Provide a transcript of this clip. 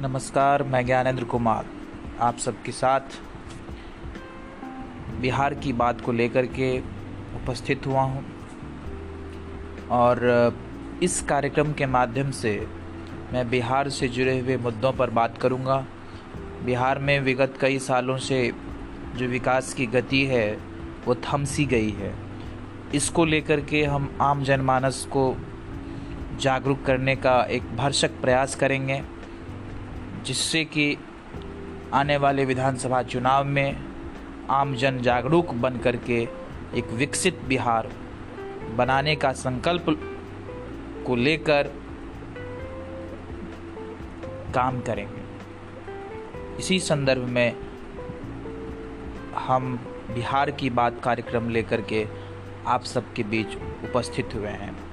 नमस्कार, मैं ज्ञानेंद्र कुमार। आप सबके साथ बिहार की बात को लेकर के उपस्थित हुआ हूँ। और इस कार्यक्रम के माध्यम से मैं बिहार से जुड़े हुए मुद्दों पर बात करूँगा। बिहार में विगत कई सालों से जो विकास की गति है, वो थम सी गई है। इसको लेकर के हम आम जनमानस को जागरूक करने का एक भरसक प्रयास करेंगे। जिससे कि आने वाले विधानसभा चुनाव में आम जन जागरूक बन करके एक विकसित बिहार बनाने का संकल्प को लेकर काम करेंगे। इसी संदर्भ में हम बिहार की बात कार्यक्रम लेकर के आप सबके बीच उपस्थित हुए हैं।